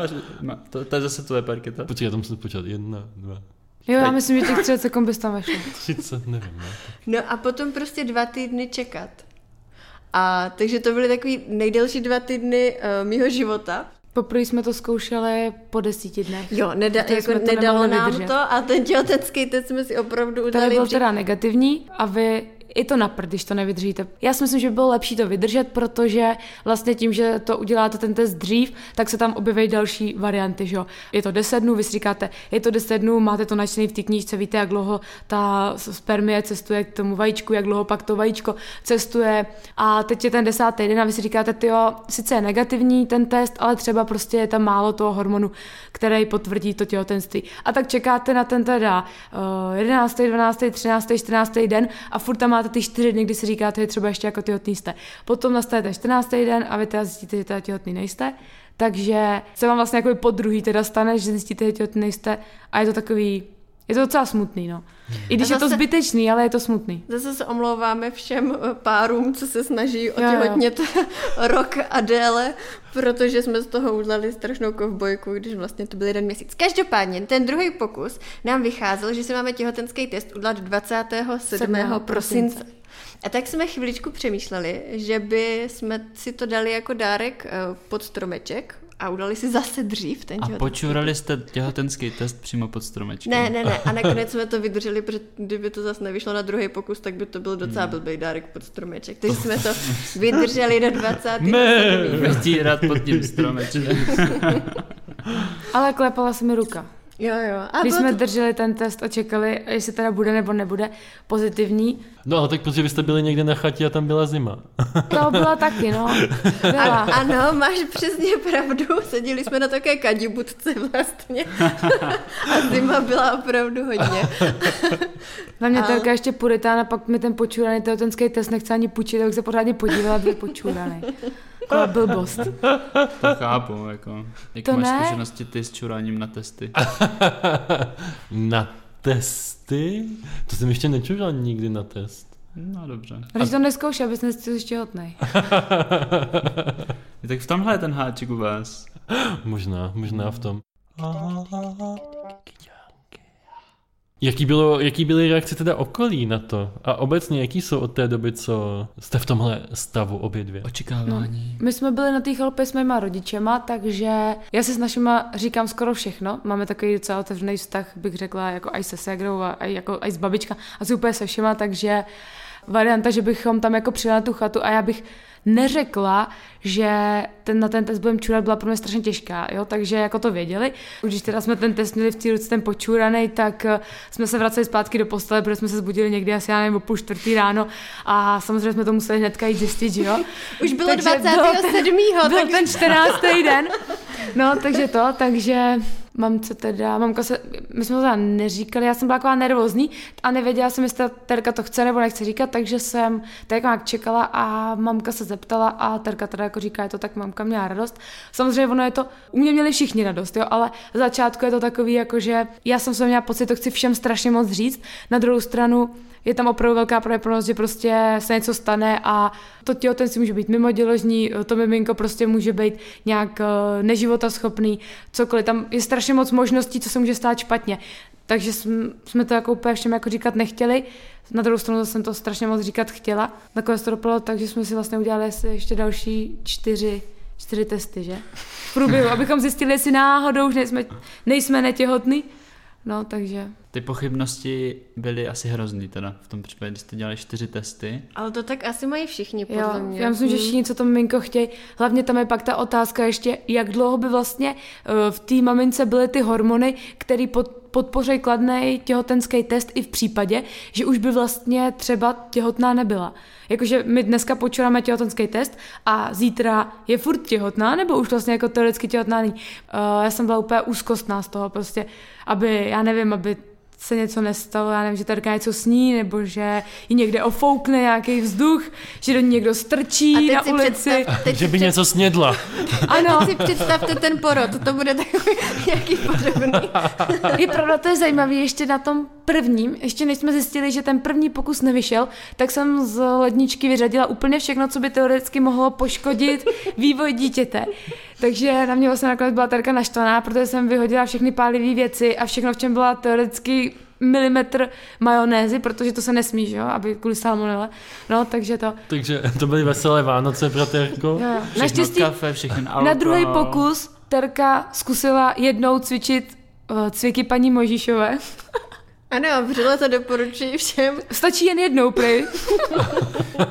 ma- to, to je zase tvoje parketa. Počkej, já to musím počítat. Jedna, dva, Jo, já myslím, že těch 30 sekund bys tam vešlo. 30, nevím. No. No a potom prostě dva týdny čekat. A takže to byly takový nejdelší dva týdny uh, mýho života. Poprvé jsme to zkoušeli po desíti dnech. Jo, neda, jako to nedalo nám vydržet. to a ten těhotenský test jsme si opravdu Tady udali. byl teda negativní a vy i to na když to nevydržíte. Já si myslím, že by bylo lepší to vydržet, protože vlastně tím, že to uděláte ten test dřív, tak se tam objeví další varianty, že jo. Je to 10 dnů, vy si říkáte, je to 10 dnů, máte to načtený v té knížce, víte, jak dlouho ta spermie cestuje k tomu vajíčku, jak dlouho pak to vajíčko cestuje a teď je ten desátý den a vy si říkáte, ty jo, sice je negativní ten test, ale třeba prostě je tam málo toho hormonu, který potvrdí to těhotenství. A tak čekáte na ten teda uh, 11., 12., 13., 14. den a furt tam máte ty čtyři dny, kdy si říkáte, že třeba ještě jako těhotný jste. Potom nastane ten 14. den a vy teda zjistíte, že teda těhotný nejste. Takže se vám vlastně jako po druhý teda stane, že zjistíte, že těhotný nejste a je to takový, je to docela smutný, no. I když A je to zase- zbytečný, ale je to smutný. Zase se omlouváme všem eh, párům, co se snaží otěhotnět rok a déle, protože jsme z toho udělali strašnou kovbojku, když vlastně to byl jeden měsíc. Každopádně, ten druhý pokus nám vycházel, že si máme těhotenský test udělat 27. 7. prosince. A tak jsme chviličku přemýšleli, že by jsme si to dali jako dárek eh, pod stromeček a udali si zase dřív ten A těhotenský počurali jste těhotenský test přímo pod stromečkem. ne, ne, ne. A nakonec jsme to vydrželi, protože kdyby to zase nevyšlo na druhý pokus, tak by to byl docela Hmm. blbý dárek pod stromeček. Takže jsme to vydrželi do 20. Ne. Vytírat pod tím stromečkem. Ale klepala se mi ruka. Jo, jo. A Když jsme to... drželi ten test a čekali, jestli teda bude nebo nebude pozitivní, No ale tak protože vy jste byli někde na chatě a tam byla zima. to byla taky, no. Byla. A, ano, máš přesně pravdu. Seděli jsme na také kadibutce vlastně. A zima byla opravdu hodně. Na mě A- Terka ještě puritán a pak mi ten počuraný tehotenský test nechce ani půjčit, tak se pořádně podívala, byl počuraný. Taková blbost. To chápu, jako. Jak To máš ne. zkušenosti ty s čuráním na testy? na testy? To jsem ještě nečural nikdy na test. No dobře. A když to neskoušel, abys nestil ještě hotnej. Tak v tomhle je ten háček u vás. Možná, možná v tom. Jaký, bylo, jaký byly reakce teda okolí na to? A obecně, jaký jsou od té doby, co jste v tomhle stavu obě dvě? Očekávání. My jsme byli na té chalupě s mýma rodičema, takže já si s našima říkám skoro všechno. Máme takový docela otevřený vztah, bych řekla, jako aj se ségrou a aj, jako, aj s babička, asi úplně se všema, takže varianta, že bychom tam jako přijeli na tu chatu a já bych neřekla, že ten, na ten test budeme čurat, byla pro mě strašně těžká, jo? takže jako to věděli. Když teda jsme ten test měli v té ruce ten počuraný, tak eh, jsme se vraceli zpátky do postele, protože jsme se zbudili někdy asi, já nevím, o půl čtvrtý ráno a samozřejmě jsme to museli hnedka jít zjistit, že jo. Už bylo Takže 27. Byl tak ten 14. den. No, takže to, takže mamce teda, mamka se, my jsme to teda neříkali, já jsem byla taková nervózní a nevěděla jsem, jestli ta Terka to chce nebo nechce říkat, takže jsem tak nějak čekala a mamka se zeptala a Terka teda jako říká, je to tak, mamka měla radost. Samozřejmě ono je to, u mě měli všichni radost, jo, ale z začátku je to takový, jako že já jsem se měla pocit, to chci všem strašně moc říct. Na druhou stranu je tam opravdu velká pravděpodobnost, že prostě se něco stane a to těhotenství může být mimoděložní, to miminko prostě může být nějak eh, neživotaschopný, cokoliv. Tam je strašně moc možností, co se může stát špatně. Takže jsme, to jako úplně všem jako říkat nechtěli. Na druhou stranu jsem to strašně moc říkat chtěla. Nakonec to dopadlo tak, že jsme si vlastně udělali ještě další čtyři, čtyři testy, že? V průběhu, abychom zjistili, jestli náhodou už nejsme, nejsme netěhotný. No, takže Ty pochybnosti byly asi hrozný teda v tom případě, když jste dělali čtyři testy. Ale to tak asi mají všichni, podle Jo, mě. já myslím, že Hmm. všichni, co to miminko chtějí, hlavně tam je pak ta otázka ještě, jak dlouho by vlastně eh, v té mamince byly ty hormony, které pod, podpoří kladný těhotenský test i v případě, že už by vlastně třeba těhotná nebyla. Jakože my dneska počítáme těhotenský test a zítra je furt těhotná, nebo už vlastně jako teoreticky těhotná není. Uh, já jsem byla úplně úzkostná z toho prostě, aby, já nevím, aby se něco nestalo, já nevím, že Terka něco sní, nebo že ji někde ofoukne nějaký vzduch, že do ní někdo strčí A teď na si ulici. představ, teď Že by něco snědla. Ano, si představte ten porod, to bude takový nějaký podobný. je pravda, to je zajímavé, ještě na tom prvním, ještě než jsme zjistili, že ten první pokus nevyšel, tak jsem z ledničky vyřadila úplně všechno, co by teoreticky mohlo poškodit vývoj dítěte. Takže na mě vlastně nakonec byla Terka naštvaná, protože jsem vyhodila všechny pálivé věci a všechno, v čem byla teoreticky milimetr majonézy, protože to se nesmí, že jo, aby kvůli salmonele. No, takže to. Takže to byly veselé Vánoce. Jo, jo. Všechno Naštěstí kafe, alkohol. na druhý pokus Terka zkusila jednou cvičit uh, cviky paní Možíšové. Ano, vřele to doporučuji všem. Stačí jen jednou, prej.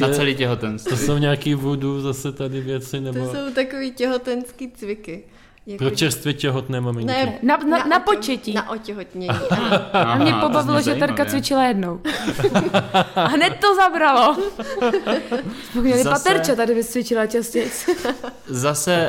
Na celý těhotenství. To jsou nějaký voodoo zase tady věci, To nebo jsou takový těhotenský cviky. Jako, pro čerstvě těhotné maminky. ne, Na- na- na otěho- početí. Na otěhotnění. A mě pobavilo, zní že Terka cvičila jednou. A hned to zabralo. Měli Zase- paterče tady vyscvičila častěji. Zase,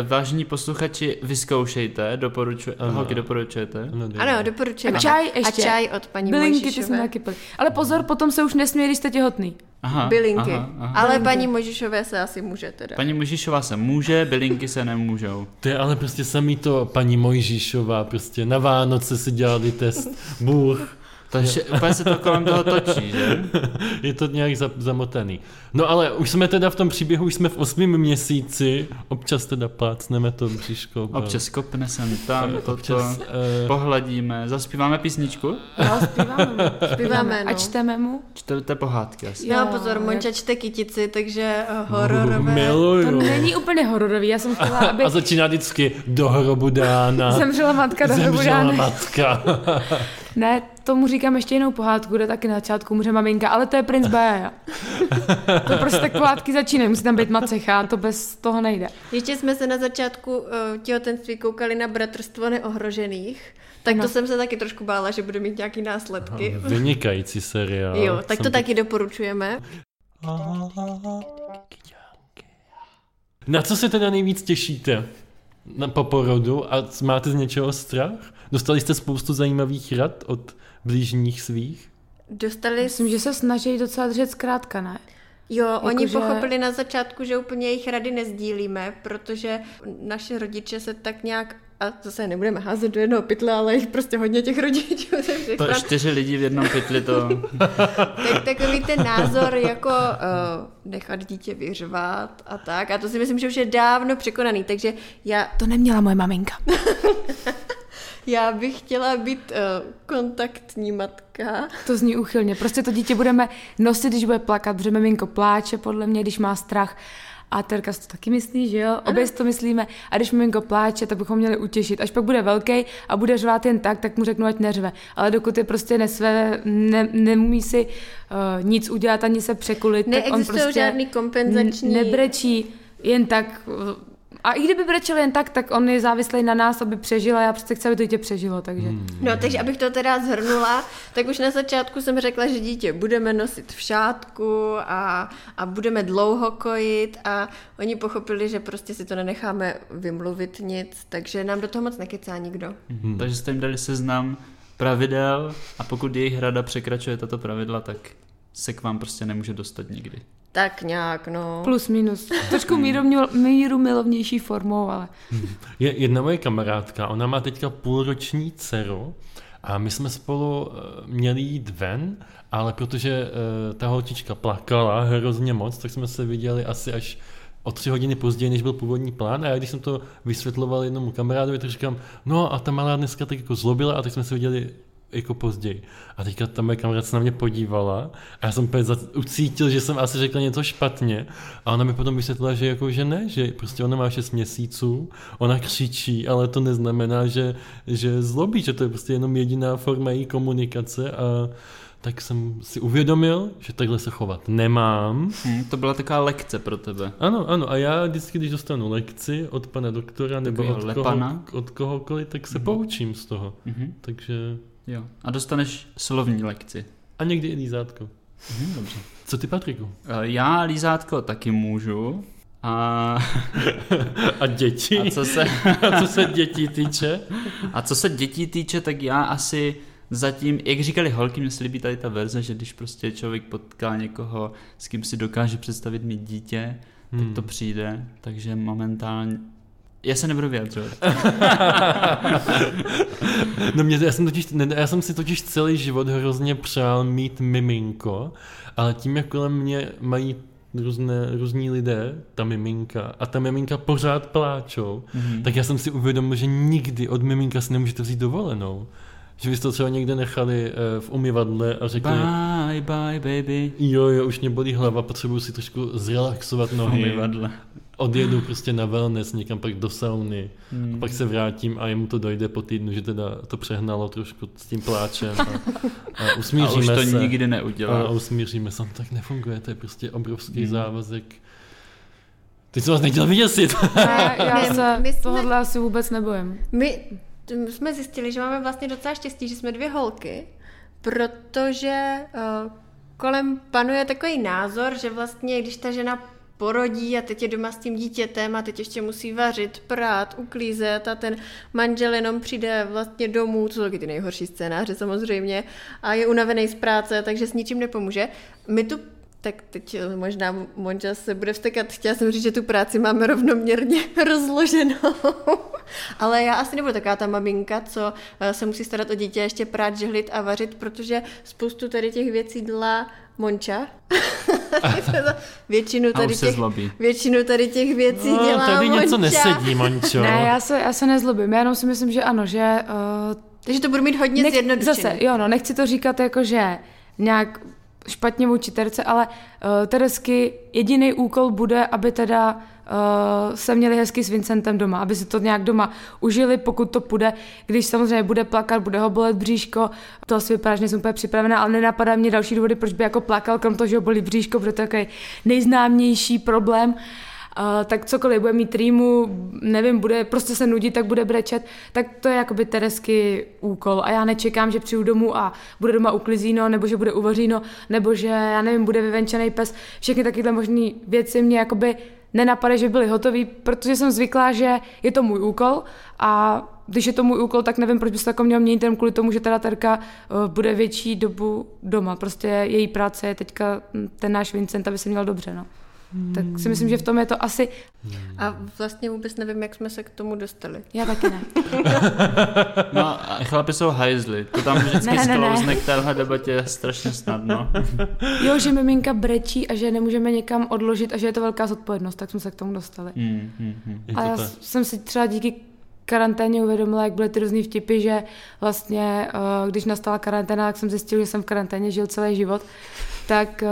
uh, vážní posluchači, vyzkoušejte, doporučuje, Ano. holky doporučujete. Ano, ano, doporučujeme. A čaj ještě. A čaj od paní Bylinky, ty jsme taky pili. Ale pozor, potom se už nesmí, když jste těhotný. Aha, Bylinky. Aha, aha. Ale Bylinky. paní Možišové se asi může teda. Paní Mužišová se může, bylinky se nemůžou. To je ale prostě samý to paní Mojžíšová, prostě na Vánoce si dělali test, Bůh, Takže úplně se to kolem toho točí, že? je to nějak za, zamotaný. No ale už jsme teda v tom příběhu, už jsme v osmém měsíci, občas teda plácneme to bříško. Občas kopne sem tam, toto, občas eh, pohladíme, zaspíváme písničku, Jo, zpíváme. Zpíváme, A no. čteme mu. čtete pohádky asi. No Jo, pozor, Monča čte kytici, takže eh, hororové. miluju. To není úplně hororový. Já jsem chtěla, aby A začíná vždycky do hrobu dána. zemřela matka do hrobu Zemřela dány. matka. Ne, tomu říkám ještě jinou pohádku, kde taky na začátku umře maminka, ale to je princ Baja. to prostě tak pohádky začínají, musí tam být macecha, to bez toho nejde. Ještě jsme se na začátku uh, těhotenství koukali na Bratrstvo neohrožených, tak Ano. to jsem se taky trošku bála, že bude mít nějaký následky. Vynikající seriál. Jo, tak to Jsem taky doporučujeme. Na co se teda nejvíc těšíte? Na po porodu a máte z něčeho strach? Dostali jste spoustu zajímavých rad od blížních svých? Dostali Myslím, že se snaží docela držet zkrátka, ne? Jo, oni Jakože- pochopili na začátku, že úplně jejich rady nezdílíme, protože naše rodiče se tak nějak, a zase je nebudeme házet do jednoho pytle, ale jich prostě hodně těch rodičů To stran, čtyři lidi v jednom pytli, to... tak takový ten názor jako uh, nechat dítě vyřvat a tak. A to si myslím, že už je dávno překonaný, takže já, To neměla moje maminka. já bych chtěla být uh, kontaktní matka. To zní úchylně. Prostě to dítě budeme nosit, když bude plakat, protože miminko pláče, podle mě, když má strach. A Terka si to taky myslí, že jo? Obě si to myslíme. A když miminko pláče, tak bychom měli utěšit. Až pak bude velký a bude řvát jen tak, tak mu řeknu, ať neřve. Ale dokud je prostě nesvé, ne, nemůže si uh, nic udělat, ani se překulit, tak on prostě žádný kompenzační... nebrečí jen tak. A i kdyby brečel jen tak, tak on je závislý na nás, aby přežil a já přece chci, aby to dítě přežilo, takže... Hmm. No, takže abych to teda zhrnula, tak už na začátku jsem řekla, že dítě budeme nosit v šátku a, a budeme dlouho kojit a oni pochopili, že prostě si to nenecháme vymluvit nic, takže nám do toho moc nekecá nikdo. Hmm. Takže jste jim dali seznam pravidel a pokud jejich rada překračuje tato pravidla, tak se k vám prostě nemůže dostat nikdy. Tak nějak, no. Plus minus. Trošku míru, míru milovnější formou, ale... Je jedna moje kamarádka, ona má teďka půlroční dceru a my jsme spolu eh, měli jít ven, ale protože eh, ta holčička plakala hrozně moc, tak jsme se viděli asi až o tři hodiny později, než byl původní plán a já když jsem to vysvětloval jednomu kamarádovi, tak říkám, no a ta malá dneska tak jako zlobila a tak jsme se viděli jako později. A teďka ta moje kamarádka se na mě podívala a já jsem úplně ucítil, že jsem asi řekl něco špatně a ona mi potom vysvětlila, že jako, že ne, že prostě ona má 6 měsíců, ona křičí, ale to neznamená, že, že zlobí, že to je prostě jenom jediná forma její komunikace a tak jsem si uvědomil, že takhle se chovat nemám. Hmm, to byla taková lekce pro tebe. Ano, ano, a já vždycky, když dostanu lekci od pana doktora nebo od, lepana? koho, od kohokoliv, tak se poučím z toho. Mhm. Takže... Jo. A dostaneš slovní lekci. A někdy i lízátko. Mhm, dobře. Co ty, Patriku? Eh, Já lízátko taky můžu. A, A děti? a, co se, A co se dětí týče? a co se dětí týče, tak já asi zatím, jak říkali holky, mně se líbí tady ta verze, že když prostě člověk potká někoho, s kým si dokáže představit mít dítě, tak Hmm. to přijde. Takže momentálně... Já se nebudu vyjadřovat. No mě, já jsem, totiž, já jsem si totiž celý život hrozně přál mít miminko, ale tím, jak kolem mě mají různé, různí lidé, ta miminka, a ta miminka pořád pláčou, Mhm. tak já jsem si uvědomil, že nikdy od miminka si nemůžete vzít dovolenou. Že byste to třeba někde nechali eh, v umyvadle a řekli, Bye, bye, baby. jo, jo, už mě bolí hlava, potřebuji si trošku zrelaxovat nohy. Umyvadle. Odjedu prostě na wellness někam pak do sauny. Hmm. A pak se vrátím a jemu to dojde po týdnu, že teda to přehnalo trošku s tím pláčem. A, a A usmíříme už to se. nikdy A, neudělá. a usmíříme se, tak nefunguje, to je prostě obrovský Hmm. závazek. Teď jsem vás nechtěl vyděsit. Já, já se my jsme- tohohle asi vůbec nebojím. My jsme zjistili, že máme vlastně docela štěstí, že jsme dvě holky, protože uh, kolem panuje takový názor, že vlastně, když ta žena porodí a teď je doma s tím dítětem a teď ještě musí vařit, prát, uklízet a ten manžel jenom přijde vlastně domů, to jsou ty nejhorší scénáře samozřejmě, a je unavený z práce, takže s ničím nepomůže. My tu tak teď eh, možná Monča se bude vstekat. Chtěla jsem říct, že tu práci máme rovnoměrně rozloženou. Ale já asi nebudu taková ta maminka, co eh, se musí starat o dítě, ještě prát, žehlit a vařit, protože spoustu tady těch věcí dělá Monča. většinu A tady už se těch, zlobí. většinu tady těch věcí No, dělá tady Monča. něco nesedí, Mončo. Ne, já se, já se nezlobím, já jenom si myslím, že ano, že... Uh, Takže to budu mít hodně nech, zjednodušený. Zase, jo, no, nechci to říkat jako, že nějak špatně vůči terce, ale uh, Teresky jediný úkol bude, aby teda uh, se měli hezky s Vincentem doma, aby si to nějak doma užili, pokud to půjde. Když samozřejmě bude plakat, bude ho bolet bříško, to asi vypadá, že nejsem úplně připravená, ale nenapadá mě další důvody, proč by jako plakal, krom toho, že ho bolí bříško, protože to je takový nejznámější problém. Uh, tak cokoliv bude mít rýmu, nevím, bude prostě se nudit, tak bude brečet, tak to je jakoby Teresky úkol a já nečekám, že přijdu domů a bude doma uklizíno, nebo že bude uvaříno, nebo že, já nevím, bude vyvenčený pes, všechny takovéhle možné věci mě jakoby nenapadají, že byly hotový, protože jsem zvyklá, že je to můj úkol a když je to můj úkol, tak nevím, proč by se to jako měl měnit jen kvůli tomu, že teda Terka uh, bude větší dobu doma. Prostě její práce je teďka hm, ten náš Vincent, aby se měl dobře, no. Tak si myslím, že v tom je to asi... A vlastně vůbec nevím, jak jsme se k tomu dostali. Já taky ne. No a chlapi jsou hajzly. To tam vždycky Ne, ne, ne. k téhle debatě strašně snadno. Jo, že miminka brečí a že nemůžeme někam odložit a že je to velká zodpovědnost, tak jsme se k tomu dostali. Hmm, hmm, hmm. A já jsem si třeba díky karanténě uvědomila, jak byly ty různý vtipy, že vlastně, eh, když nastala karanténa, tak jsem zjistil, že jsem v karanténě žil celý život, tak eh,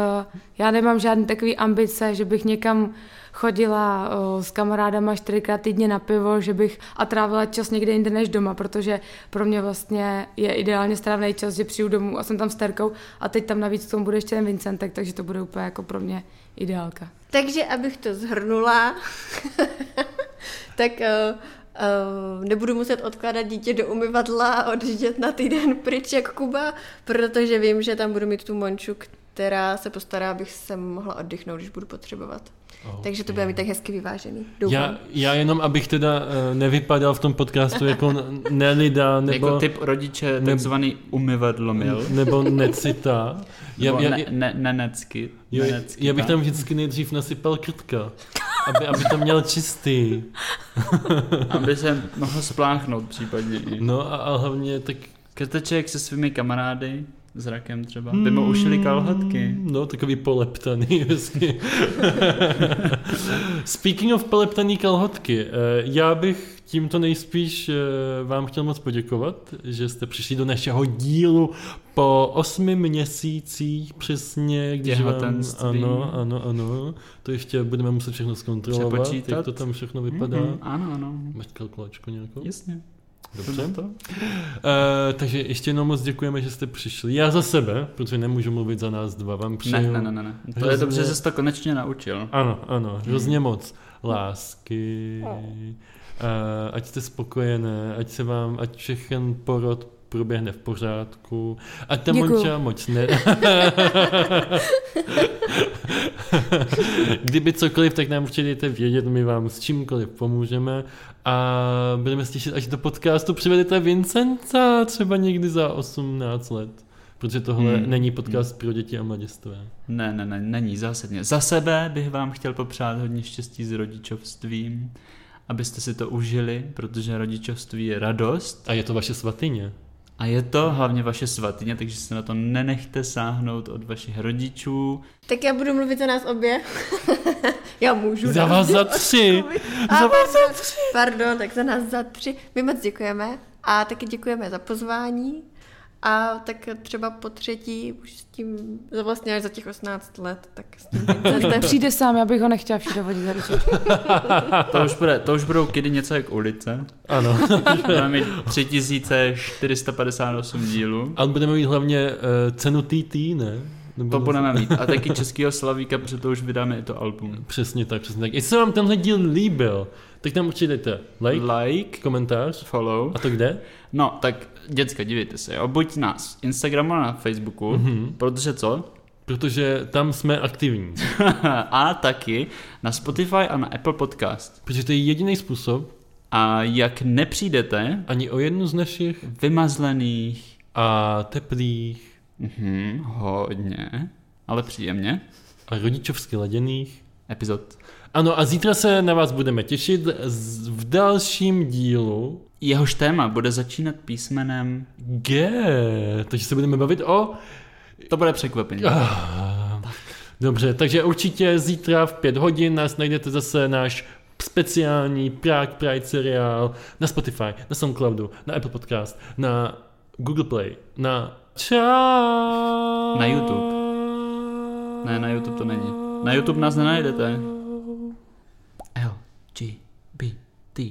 já nemám žádný takový ambice, že bych někam chodila eh, s kamarádama čtyřikrát týdně na pivo, že bych a trávila čas někde jinde než doma, protože pro mě vlastně je ideálně strávný čas, že přijdu domů a jsem tam s Terkou a teď tam navíc k tomu bude ještě ten Vincentek, takže to bude úplně jako pro mě ideálka. Takže abych to zhrnula, tak uh, nebudu muset odkládat dítě do umyvadla a odjíždět na týden pryč jak Kuba, protože vím, že tam budu mít tu Monču, která se postará, abych se mohla oddychnout, když budu potřebovat. Okay. Takže to bude mít tak hezky vyvážený. Doufám. Já, já jenom, abych teda uh, nevypadal v tom podcastu jako nelida, nebo, Jako typ rodiče, takzvaný umyvadlomil. nebo necita. Já, Nebo já, ne, ne, nenecky. jo, nenecky, já bych tam vždycky nejdřív nasypal krtka, aby, aby to měl čistý. Aby se mohl spláchnout případně i. No a, a hlavně tak... Krteček se svými kamarády, s rakem třeba, by mu ušili kalhotky. No, takový poleptaný. Speaking of poleptaný kalhotky, eh, já bych tímto nejspíš eh, vám chtěl moc poděkovat, že jste přišli do našeho dílu po osmi měsících přesně, když vám, ano, ano, ano, to ještě budeme muset všechno zkontrolovat, Přepočítat. jak to tam všechno vypadá. Mhm, ano, ano. Máš kalkulačku nějakou? Jasně. Dobře. To. Uh, takže ještě jednou moc děkujeme, že jste přišli. Já za sebe, protože nemůžu mluvit za nás dva, vám přeju. ne, ne, ne, ne. To je Hrozně- dobře, že jsi to konečně naučil. Ano, ano, hrozně moc lásky, uh, ať jste spokojené, ať se vám, ať všechen porod proběhne v pořádku, ať ta Děkuju. Monča moc ne... Kdyby cokoliv, tak nám určitě dejte vědět, my vám s čímkoliv pomůžeme a budeme se těšit, až do podcastu přivedete Vincenta třeba někdy za 18 let. Protože tohle Hmm. není podcast pro děti a mladistvé. Ne, ne, ne, není zásadně. Za sebe bych vám chtěl popřát hodně štěstí s rodičovstvím, abyste si to užili, protože rodičovství je radost A je to vaše svatyně. A je to hlavně vaše svatyně, takže se na to nenechte sáhnout od vašich rodičů. Tak já budu mluvit za nás obě. já můžu. Za vás za tři. A za vás za tři. Pardon, tak za nás za tři. My moc děkujeme a taky děkujeme za pozvání A tak třeba po třetí už s tím, za vlastně až za těch 18 let, tak s tím Ten přijde sám, já bych ho nechtěla všude vodit za ručičku. To už, bude, to už budou kdy něco jak ulice. Ano. Budeme mít 3458 dílů. A budeme mít hlavně uh, cenu TT, ne? Nebo To budeme mít. A taky českýho Slavíka, protože to už vydáme i to album. Přesně tak, přesně tak. Jestli se vám tenhle díl líbil, tak tam určitě dejte like, Like, komentář. follow. A to kde? No, tak děcka, dívejte se, jo. buď nás Instagramu a na Facebooku, Mhm. protože co? Protože tam jsme aktivní. a taky na Spotify a na Apple Podcast. Protože to je jediný způsob, A jak nepřijdete, ani o jednu z našich vymazlených, a teplých mhm, hodně, ale příjemně, a rodičovsky laděných. epizod. Ano a zítra se na vás budeme těšit v dalším dílu Jehož téma bude začínat písmenem... G. Takže se budeme bavit o... To bude překvapení. Ah, Dobře, takže určitě zítra v pět hodin nás najdete zase náš speciální Prague Pride seriál na Spotify, na Soundcloudu, na Apple Podcast, na Google Play, na Čau. Na YouTube. Ne, na YouTube to není. Na YouTube nás nenajdete. L, G, B, T.